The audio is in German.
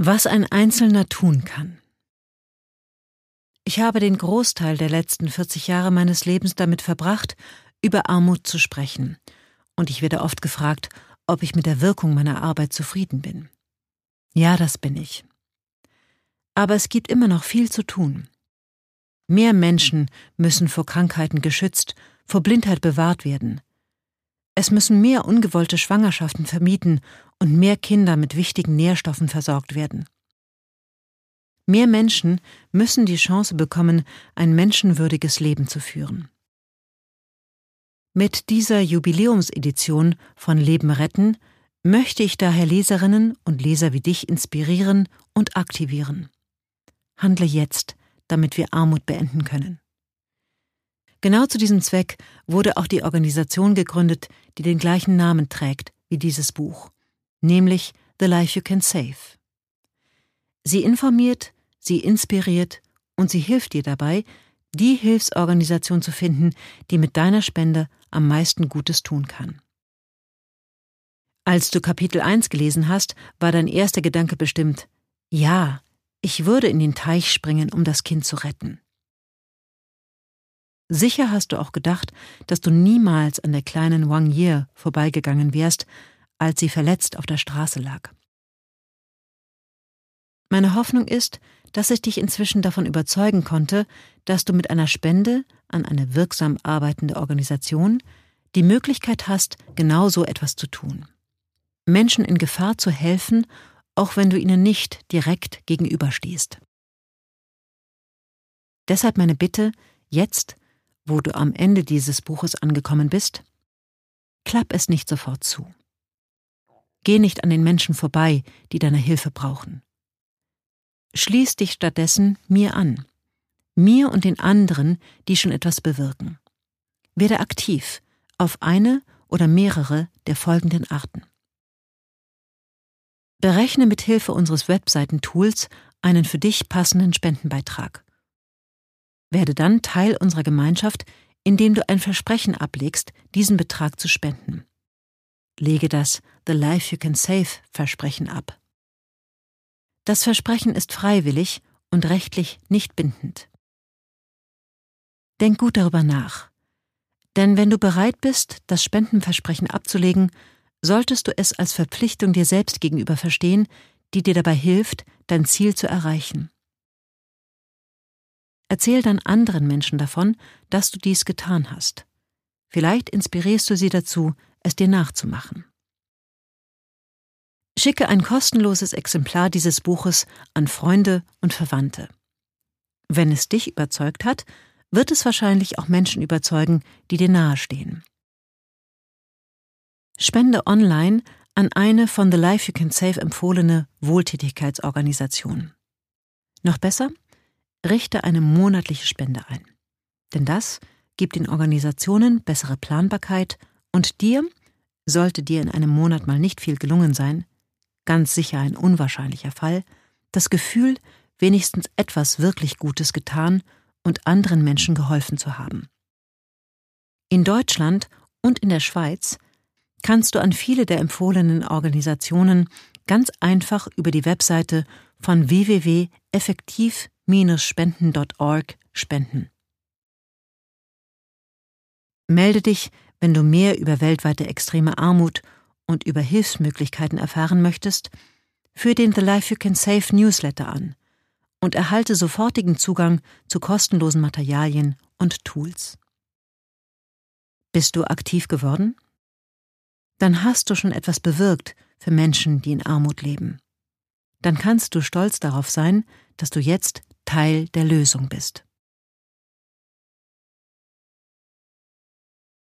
Was ein Einzelner tun kann. Ich habe den Großteil der letzten 40 Jahre meines Lebens damit verbracht, über Armut zu sprechen, und ich werde oft gefragt, ob ich mit der Wirkung meiner Arbeit zufrieden bin. Ja, das bin ich. Aber es gibt immer noch viel zu tun. Mehr Menschen müssen vor Krankheiten geschützt, vor Blindheit bewahrt werden. Es müssen mehr ungewollte Schwangerschaften vermieden und mehr Kinder mit wichtigen Nährstoffen versorgt werden. Mehr Menschen müssen die Chance bekommen, ein menschenwürdiges Leben zu führen. Mit dieser Jubiläumsedition von Leben retten möchte ich daher Leserinnen und Leser wie dich inspirieren und aktivieren. Handle jetzt, damit wir Armut beenden können. Genau zu diesem Zweck wurde auch die Organisation gegründet, die den gleichen Namen trägt wie dieses Buch, nämlich The Life You Can Save. Sie informiert, sie inspiriert und sie hilft dir dabei, die Hilfsorganisation zu finden, die mit deiner Spende am meisten Gutes tun kann. Als du Kapitel 1 gelesen hast, war dein erster Gedanke bestimmt, ja, ich würde in den Teich springen, um das Kind zu retten. Sicher hast du auch gedacht, dass du niemals an der kleinen Wang Ye vorbeigegangen wärst, als sie verletzt auf der Straße lag. Meine Hoffnung ist, dass ich dich inzwischen davon überzeugen konnte, dass du mit einer Spende an eine wirksam arbeitende Organisation die Möglichkeit hast, genau so etwas zu tun. Menschen in Gefahr zu helfen, auch wenn du ihnen nicht direkt gegenüberstehst. Deshalb meine Bitte, jetzt, wo du am Ende dieses Buches angekommen bist, klapp es nicht sofort zu. Geh nicht an den Menschen vorbei, die deine Hilfe brauchen. Schließ dich stattdessen mir an, mir und den anderen, die schon etwas bewirken. Werde aktiv auf eine oder mehrere der folgenden Arten. Berechne mit Hilfe unseres Webseitentools einen für dich passenden Spendenbeitrag. Werde dann Teil unserer Gemeinschaft, indem du ein Versprechen ablegst, diesen Betrag zu spenden. Lege das The Life You Can Save Versprechen ab. Das Versprechen ist freiwillig und rechtlich nicht bindend. Denk gut darüber nach. Denn wenn du bereit bist, das Spendenversprechen abzulegen, solltest du es als Verpflichtung dir selbst gegenüber verstehen, die dir dabei hilft, dein Ziel zu erreichen. Erzähl dann anderen Menschen davon, dass du dies getan hast. Vielleicht inspirierst du sie dazu, es dir nachzumachen. Schicke ein kostenloses Exemplar dieses Buches an Freunde und Verwandte. Wenn es dich überzeugt hat, wird es wahrscheinlich auch Menschen überzeugen, die dir nahestehen. Spende online an eine von The Life You Can Save empfohlene Wohltätigkeitsorganisation. Noch besser, richte eine monatliche Spende ein. Denn das gibt den Organisationen bessere Planbarkeit und dir, sollte dir in einem Monat mal nicht viel gelungen sein, ganz sicher ein unwahrscheinlicher Fall, das Gefühl, wenigstens etwas wirklich Gutes getan und anderen Menschen geholfen zu haben. In Deutschland und in der Schweiz kannst du an viele der empfohlenen Organisationen ganz einfach über die Webseite von www.effektiv spenden.org spenden. Melde dich, wenn du mehr über weltweite extreme Armut und über Hilfsmöglichkeiten erfahren möchtest, für den The Life You Can Save Newsletter an und erhalte sofortigen Zugang zu kostenlosen Materialien und Tools. Bist du aktiv geworden? Dann hast du schon etwas bewirkt für Menschen, die in Armut leben. Dann kannst du stolz darauf sein, dass du jetzt Teil der Lösung bist.